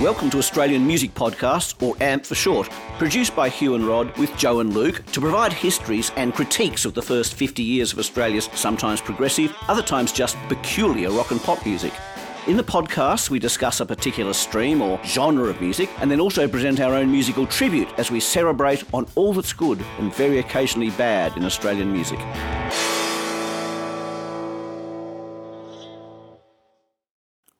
Welcome to Australian Music Podcast, or AMP for short, produced by Hugh and Rod with Joe and Luke to provide histories and critiques of the first 50 years of Australia's sometimes progressive, other times just peculiar rock and pop music. In the podcast, we discuss a particular stream or genre of music and then also present our own musical tribute as we celebrate on all that's good and very occasionally bad in Australian music.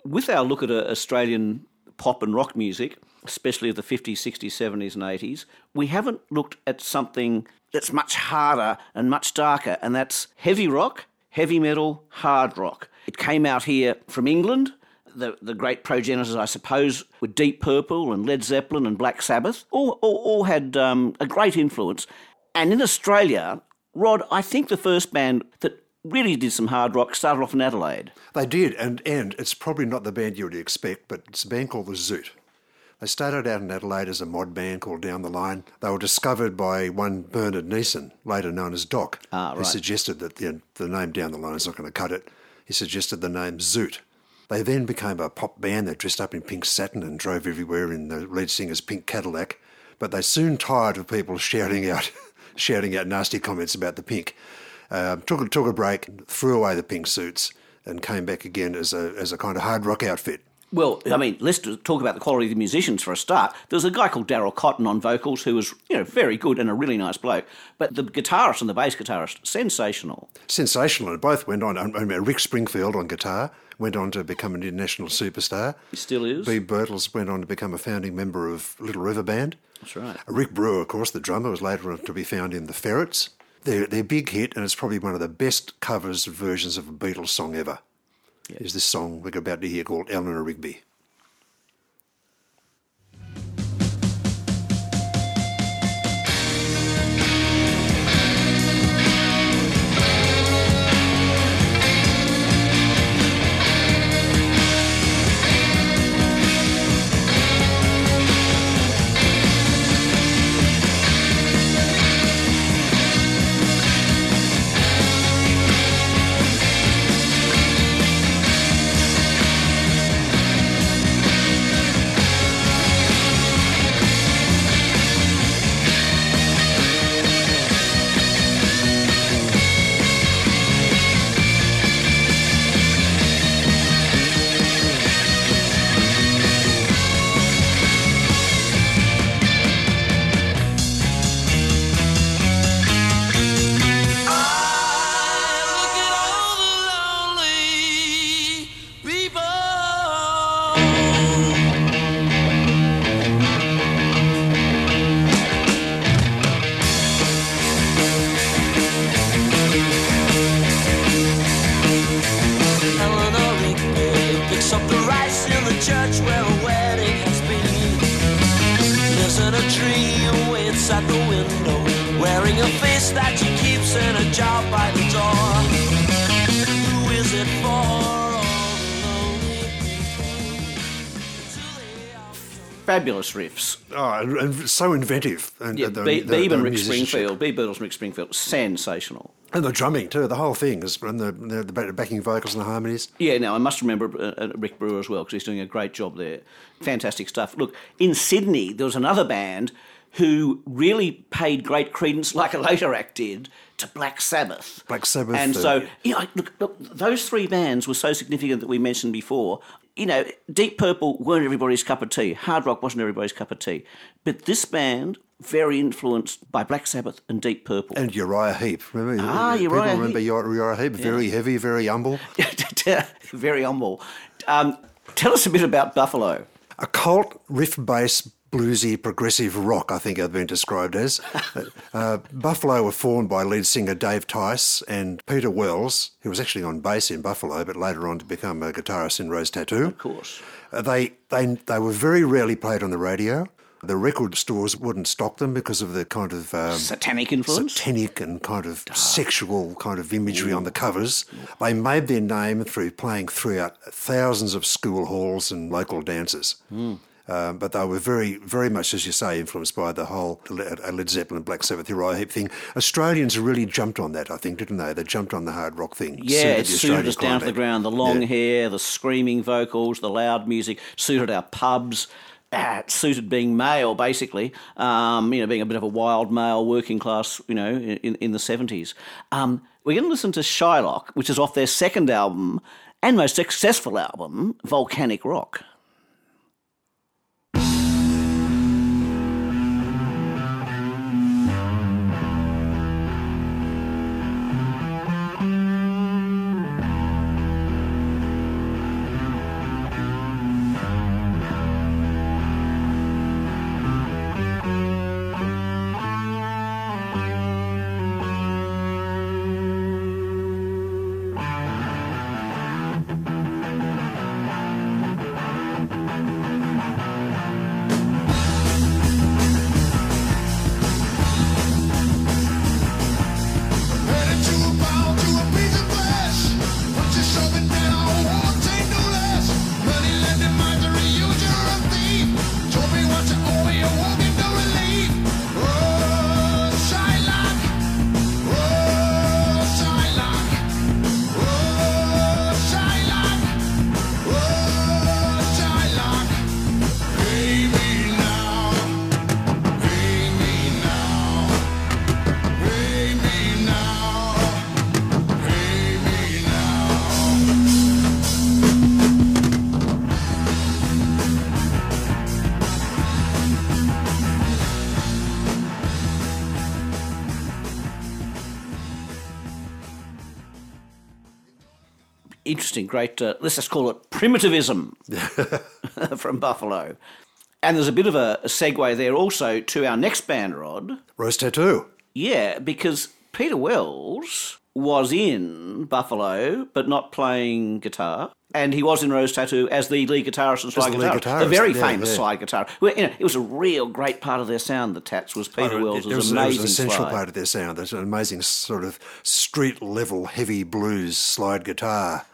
With our look at uh, Australian pop and rock music, especially of the 50s, 60s, 70s, and 80s, we haven't looked at something that's much harder and much darker, and that's heavy rock, heavy metal, hard rock. It came out here from England. The, the great progenitors, I suppose, were Deep Purple and Led Zeppelin and Black Sabbath. All, all, all had um, a great influence. And in Australia, Rod, I think the first band that really did some hard rock started off in Adelaide. They did, and, and it's probably not the band you would expect, but it's a band called The Zoot. They started out in Adelaide as a mod band called Down the Line. They were discovered by one Bernard Neeson, later known as Doc, Ah, who suggested that the, the name Down the Line is not going to cut it. He suggested the name Zoot. They then became a pop band that dressed up in pink satin and drove everywhere in the lead singer's pink Cadillac. But they soon tired of people shouting out, shouting out nasty comments about the pink. Uh, took, a- took a break, threw away the pink suits, and came back again as a, as a kind of hard rock outfit. Well, I mean, let's talk about the quality of the musicians for a start. There was a guy called Daryl Cotton on vocals who was, you know, very good and a really nice bloke. But the guitarist and the bass guitarist, sensational. sensational. And both went on. I mean, Rick Springfield on guitar went on to become an international superstar. He still is. Beeb Birtles went on to become a founding member of Little River Band. That's right. Rick Brewer, of course, the drummer, was later on to be found in the Ferrets. Their, their big hit, and it's probably one of the best covers versions of a Beatles song ever, is this song we're about to hear called Eleanor Rigby. Up in the church where a wedding has been. Lives a tree waits at the window, wearing a face that she keeps in a jar by the door. Who is it for? All the lonely people. Until they are Fabulous riffs. Oh, and, and so inventive. And Yeah, the- B- the- Beeb the and Rick. Springfield, Beeb Birtles and Rick Springfield, sensational. And the drumming, too. The whole thing is, and the, the, the backing vocals and the harmonies. Yeah, now I must remember uh, uh, Rick Brewer as well because he's doing a great job there. Fantastic stuff. Look, in Sydney, there was another band who really paid great credence, like a later act did, to Black Sabbath. Black Sabbath, And uh, so, you know, look, look, those three bands were so significant that we mentioned before. You know, Deep Purple weren't everybody's cup of tea. Hard rock wasn't everybody's cup of tea. But this band, very influenced by Black Sabbath and Deep Purple. And Uriah Heep. Remember? Ah, people Uriah remember Heep. Uriah Heep? Very heavy, very humble. very humble. Um, tell us a bit about Buffalo. A cult riff bass bluesy progressive rock, I think I've been described as. uh, Buffalo were formed by lead singer Dave Tice and Peter Wells, who was actually on bass in Buffalo, but later on to become a guitarist in Rose Tattoo. Of course. Uh, they, they, they were very rarely played on the radio. The record stores wouldn't stock them because of the kind of um, Satanic influence? satanic and kind of sexual kind of imagery on the covers. They made their name through playing throughout thousands of school halls and local dances. Hmm. Um, but they were very, very much, as you say, influenced by the whole uh, Led Zeppelin, Black Sabbath, Uriah Heep thing. Australians really jumped on that, I think, didn't they? They jumped on the hard rock thing. Yeah, it suited us down to the ground. The long Yeah. hair, the screaming vocals, the loud music suited our pubs. Ah, it suited being male, basically. Um, you know, being a bit of a wild male, working class. You know, in, in the seventies. Um, we're going to listen to Shylock, which is off their second album and most successful album, Volcanic Rock. Interesting, great. Uh, let's just call it primitivism from Buffalo. And there's a bit of a, a segue there also to our next band, Rod. Rose Tattoo. Yeah, because Peter Wells was in Buffalo, but not playing guitar. And he was in Rose Tattoo as the lead guitarist and slide the lead guitarist. The very yeah, famous yeah. slide guitar. Well, you know, it was a real great part of their sound, the Tats, was Peter Wells' Oh, it, was, it was an essential part of their sound. There's an amazing sort of street level heavy blues slide guitar.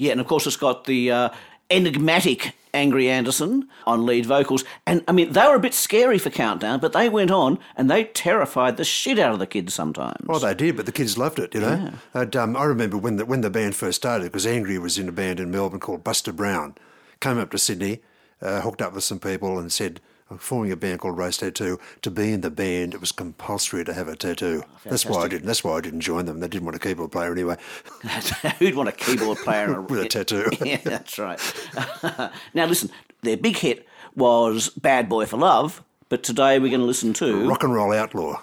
Yeah, and of course it's got the uh, enigmatic Angry Anderson on lead vocals. And I mean, they were a bit scary for Countdown, but they went on and they terrified the shit out of the kids sometimes. Well, they did, but the kids loved it, you know. And, um, I remember when the when the band first started, because Angry was in a band in Melbourne called Buster Brown. Came up to Sydney, uh, hooked up with some people, and said, "I'm forming a band called Rose Tattoo. To be in the band, it was compulsory to have a tattoo. Oh, that's why I didn't. That's why I didn't join them. They didn't want a keyboard player anyway. Who'd want a keyboard player a, With a tattoo. yeah, that's right. now, listen, their big hit was Bad Boy for Love, but today we're going to listen to. Rock and roll outlaw.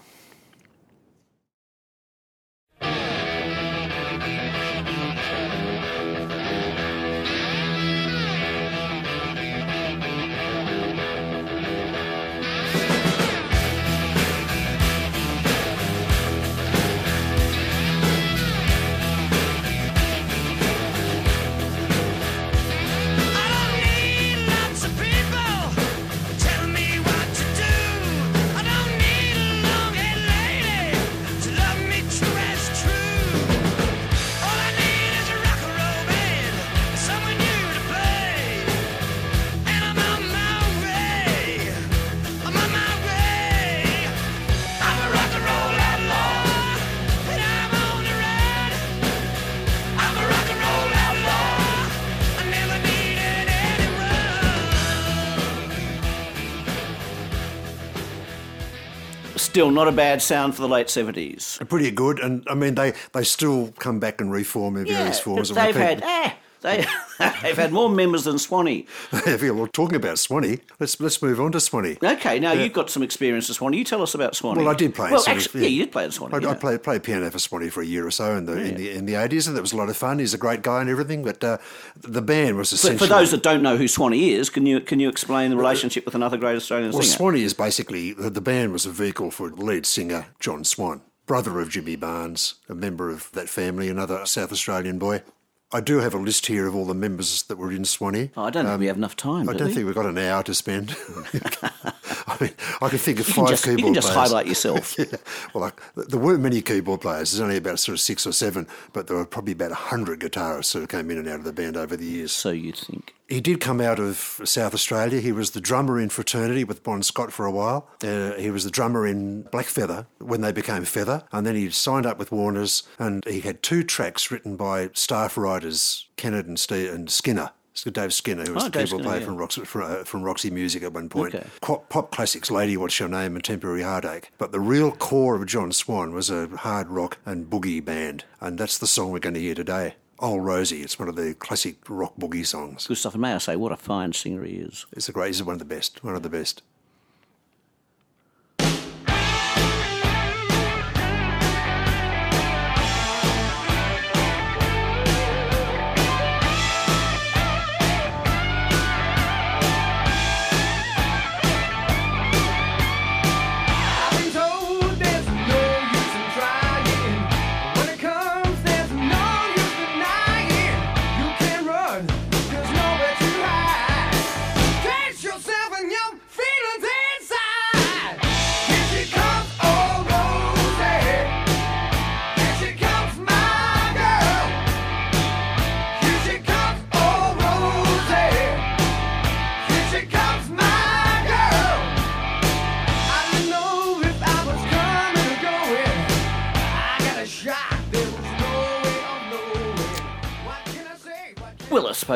Still not a bad sound for the late 70s. Pretty good, and I mean they, they still come back and reform in various forms. they've repeat- had, eh, they, they've had more members than Swanee. if you're talking about Swanee, let's let's move on to Swanee. Okay, now you've got some experience with Swanee. You tell us about Swanee. Well, I did play Well, Swanee, actually, yeah. yeah, you did play in Swanee. I, yeah. I played played piano for Swanee for a year or so in the in the in the eighties, and that was a lot of fun. He's a great guy and everything, but uh, the band was But for those that don't know who Swanee is, can you can you explain the relationship with another great Australian well, singer? Swanee is basically the, the band was a vehicle for lead singer John Swan, brother of Jimmy Barnes, a member of that family, another South Australian boy. I do have a list here of all the members that were in Swanee. Oh, I don't think we um, have enough time. I do don't we? think we've got an hour to spend. I mean, I can think of you five just, you keyboard can just players. highlight yourself. Yeah. Well, like, there weren't many keyboard players. There's only about sort of six or seven, but there were probably about a hundred guitarists who came in and out of the band over the years. so you'd think. He did come out of South Australia. He was the drummer in Fraternity with Bon Scott for a while. Uh, he was the drummer in Black Feather when they became Feather. And then he signed up with Warner's and he had two tracks written by staff writers, Kennett and, Steve, and Skinner. Dave Skinner, who was Oh, the Dave keyboard player yeah. from, Roxy, from, uh, from Roxy Music at one point. Okay. Pop, pop classics, Lady, What's Your Name, and Temporary Heartache. But the real core of John Swan was a hard rock and boogie band. And that's the song we're going to hear today. Old Rosie. It's one of the classic rock boogie songs. Good stuff. And may I say, what a fine singer he is. It's a great, it's one of the best, one of the best.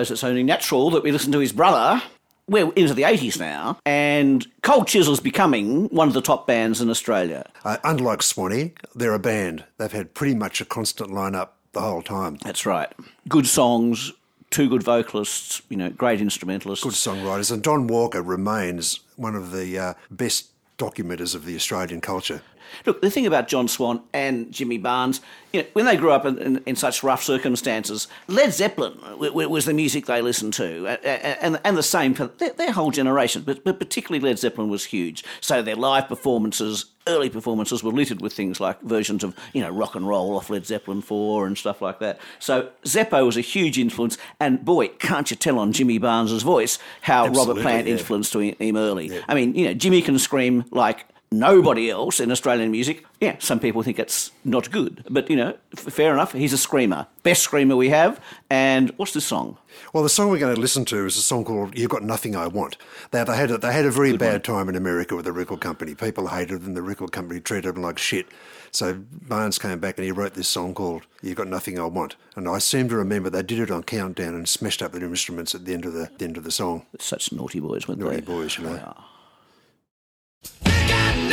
Suppose it's only natural that we listen to his brother. We're into the 80s now, and Cold Chisel's becoming one of the top bands in Australia. Uh, unlike Swanee, they're a band. They've had pretty much a constant lineup the whole time. That's right. Good songs, two good vocalists, you know, great instrumentalists. Good songwriters. And Don Walker remains one of the uh, best documenters of the Australian culture. Look, the thing about John Swan and Jimmy Barnes, you know, when they grew up in, in, in such rough circumstances, Led Zeppelin w- w- was the music they listened to, and, and the same for their, their whole generation, but, but particularly Led Zeppelin was huge. So their live performances, early performances, were littered with things like versions of, you know, rock and roll off Led Zeppelin 4 and stuff like that. So Zeppo was a huge influence, and boy, can't you tell on Jimmy Barnes's voice how Robert Plant yeah. influenced him early. I mean, you know, Jimmy can scream like nobody else in Australian music. Yeah, some people think it's not good, but you know, f- fair enough. He's a screamer, best screamer we have. And what's this song? Well, the song we're going to listen to is a song called "You've Got Nothing I Want." They, they had a, they had a very bad time in America with the record company. People hated them. The record company treated them like shit. So Barnes came back and he wrote this song called "You've Got Nothing I Want." And I seem to remember they did it on Countdown and smashed up the instruments at the end of the, the end of the song. Such naughty boys, weren't Naughty they? Naughty boys, you know got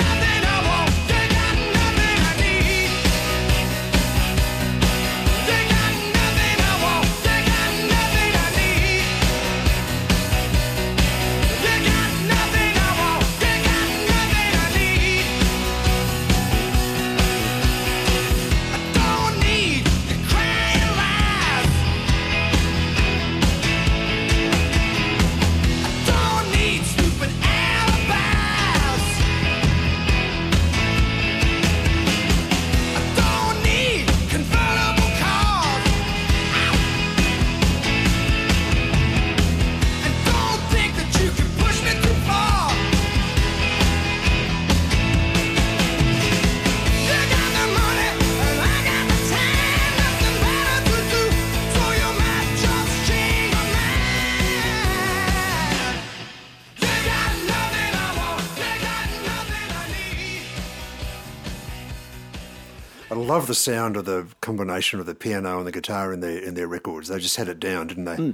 love the sound of the combination of the piano and the guitar in their in their records. They just had it down, didn't they? Hmm.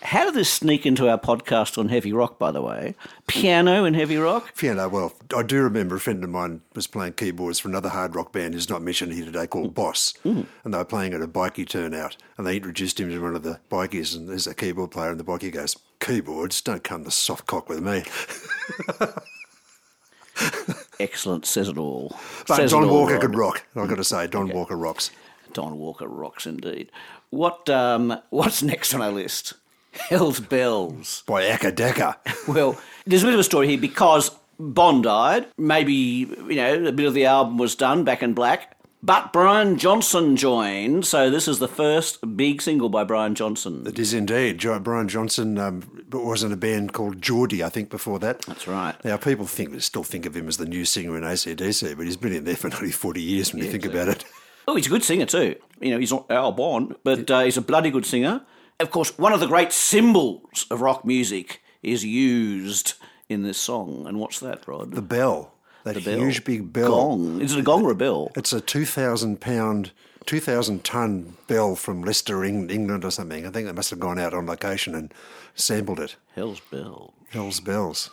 How did this sneak into our podcast on heavy rock, by the way? Piano and heavy rock? Piano. Well, I do remember a friend of mine was playing keyboards for another hard rock band who's not mentioned here today called hmm. Boss, hmm. and they were playing at a bikie turnout, and they introduced him to one of the bikies, and there's a keyboard player, and the bikie goes, "Keyboards don't come to soft cock with me." Excellent, says it all. But Says Don Walker could rock. I've got to say, Don Walker rocks. Don Walker rocks indeed. What um, what's next on our list? Hell's Bells. By Acca Dacca. Well, there's a bit of a story here because Bon died. Maybe you know a bit of the album was done back in black, but Brian Johnson joined. So this is the first big single by Brian Johnson. It is indeed. Brian Johnson um, was in a band called Geordie, I think, before that. That's right. Now, people think still think of him as the new singer in ACDC, but he's been in there for nearly 40 years when you think about it. Oh, he's a good singer too. You know, he's not Al Bon, but uh, he's a bloody good singer. Of course, one of the great symbols of rock music is used in this song. And what's that, Rod? The bell. That The huge big bell. Gong. Is it a gong or a bell? It's a 2,000 pound, 2,000 ton bell from Leicester, England or something. I think they must have gone out on location and sampled it. Hell's bell. Hell's bells.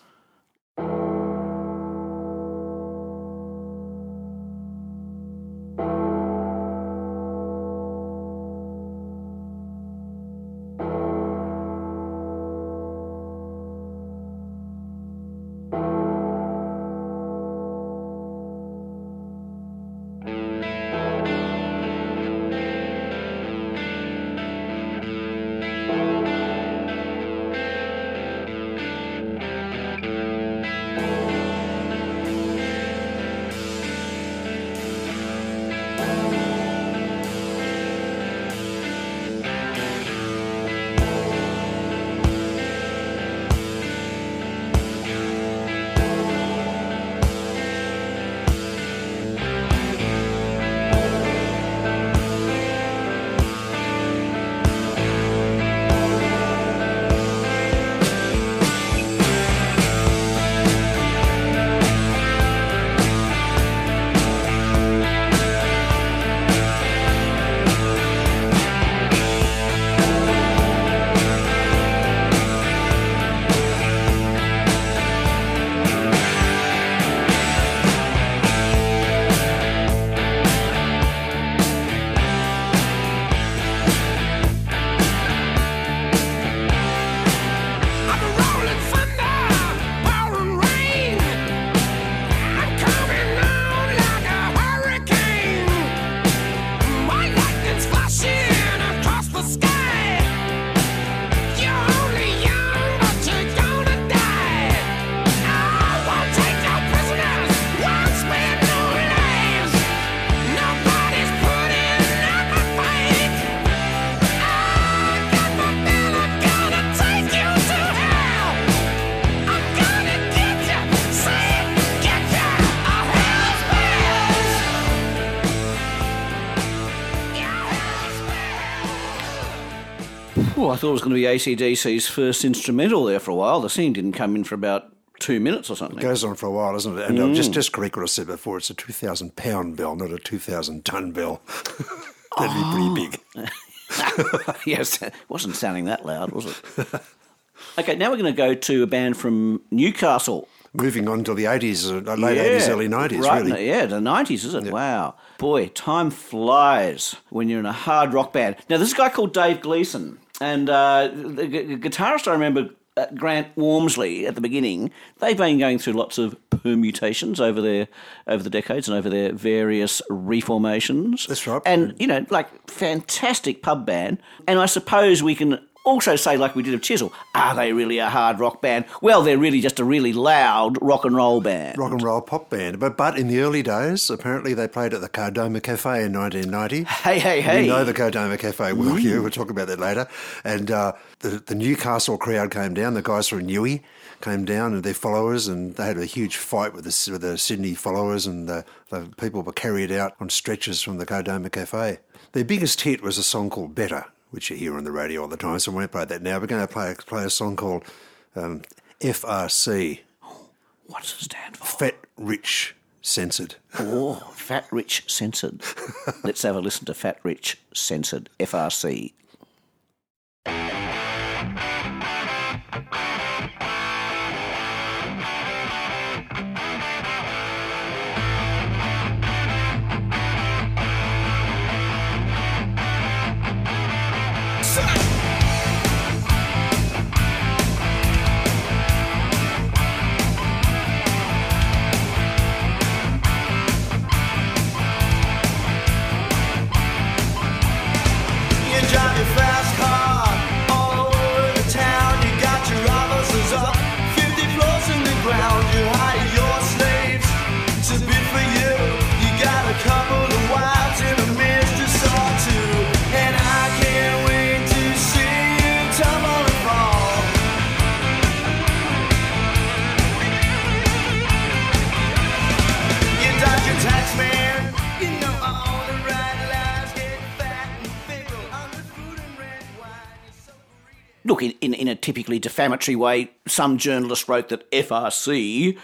I thought it was going to be ACDC's first instrumental there for a while. The scene didn't come in for about two minutes or something. It goes on for a while, doesn't it? And uh, just just correct what I said before. It's a 2,000 pound bell, not a 2,000 ton bell. That'd be pretty big. yes, it wasn't sounding that loud, was it? okay, now we're going to go to a band from Newcastle. Moving on to the 80s, uh, late 80s, early 90s, right, really. yeah, the 90s, is it? Wow. Boy, time flies when you're in a hard rock band. Now, this guy called Dave Gleeson, and uh, the gu- guitarist I remember, uh, Grant Walmsley, at the beginning, they've been going through lots of permutations over their over the decades and over their various reformations. That's right. And, you know, like, fantastic pub band. And I suppose we can also say, like we did of Chisel, are they really a hard rock band? Well, they're really just a really loud rock and roll band. Rock and roll pop band. But but in the early days, apparently they played at the Kardomah Cafe in 1990. Hey, hey, hey. We know the Kardomah Cafe well. Yeah, we'll talk about that later. And uh, the, the Newcastle crowd came down. The guys from Newey came down and their followers, and they had a huge fight with the, with the Sydney followers, and the, the people were carried out on stretchers from the Kardomah Cafe. Their biggest hit was a song called Better, which you hear on the radio all the time. So we won't play that now. We're going to play, play a song called um, FRC, What does it stand for? Fat, Rich, Censored. Oh, Fat Rich Censored. Let's have a listen to Fat Rich Censored, FRC. Look, in, in, in a typically defamatory way, some journalist wrote that FRC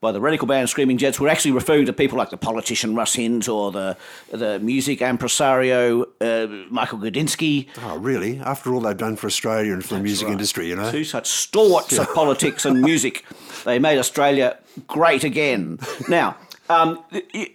by the radical band Screaming Jets were actually referring to people like the politician Russ Hinze or the the music impresario uh, Michael Gudinski, Oh, really? After all they've done for Australia and for the music industry, you know? two such stalwarts of politics and music. They made Australia great again. Now, um,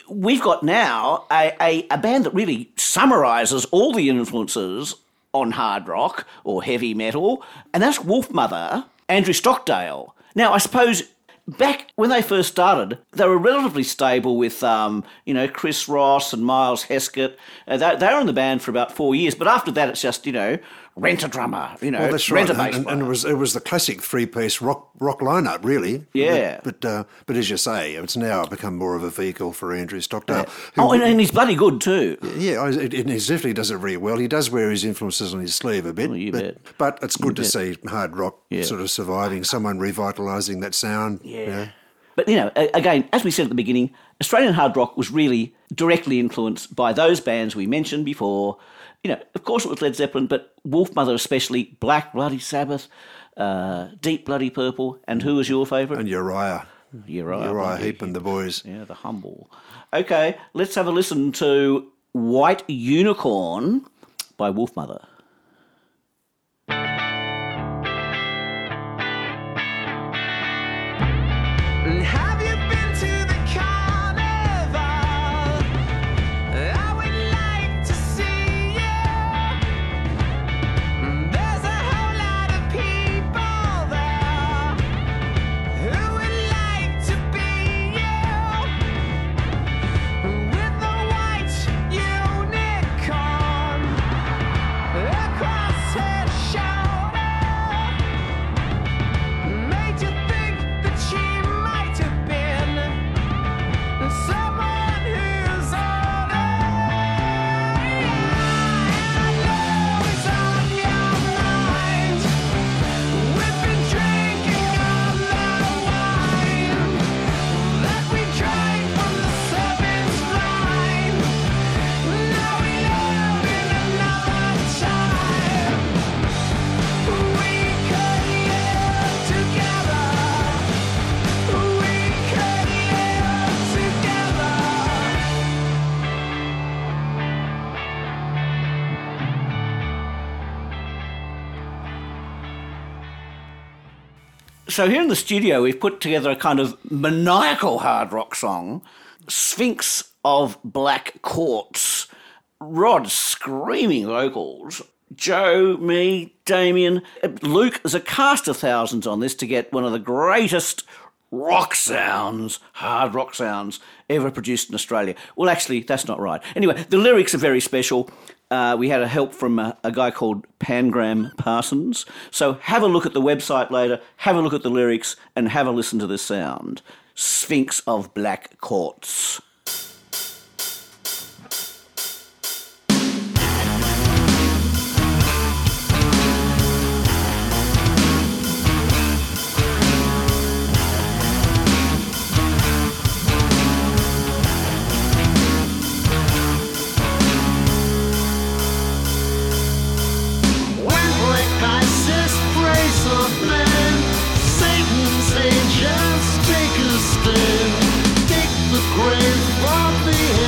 we've got now a, a, a band that really summarises all the influences on hard rock or heavy metal, and that's Wolfmother, Andrew Stockdale. Now, I suppose back when they first started, they were relatively stable with, um, you know, Chris Ross and Miles Heskett. Uh, they, they were in the band for about four years, but after that, it's just, you know, rent a drummer, you know, Well, that's right, rent a and, bass and, and it was it was the classic three piece rock rock lineup, really. Yeah. But but, uh, but as you say, it's now become more of a vehicle for Andrew Stockdale. who- Oh, and, and he's bloody good too. yeah, I- it, it, he definitely does it very well. He does wear his influences on his sleeve a bit. you but, bet. but it's good to see hard rock Yeah. sort of surviving, someone revitalising that sound. you know. But you know, again, as we said at the beginning, Australian hard rock was really directly influenced by those bands we mentioned before. You know, of course it was Led Zeppelin, but Wolfmother especially, Black Bloody Sabbath, uh, Deep Bloody Purple, and who was your favourite? And Uriah. Uriah. Uriah Heep and the boys. Yeah, the humble. Okay, let's have a listen to White Unicorn by Wolfmother. So here in the studio, we've put together a kind of maniacal hard rock song, Sphinx of Black Quartz. Rod screaming vocals. Joe, me, Damien, Luke. There's a cast of thousands on this to get one of the greatest rock sounds, hard rock sounds ever produced in Australia. Well, actually, that's not right. Anyway, the lyrics are very special. Uh, we had a help from a, a guy called Pangram Parsons. So have a look at the website later, have a look at the lyrics, and have a listen to the sound. Sphinx of Black Quartz.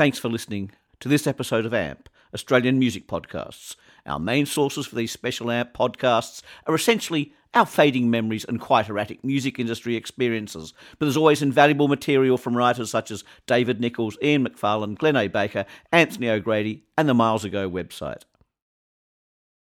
Thanks for listening to this episode of AMP, Australian Music Podcasts. Our main sources for these special AMP podcasts are essentially our fading memories and quite erratic music industry experiences, but there's always invaluable material from writers such as David Nichols, Ian McFarlane, Glenn A. Baker, Anthony O'Grady, and the Milesago website.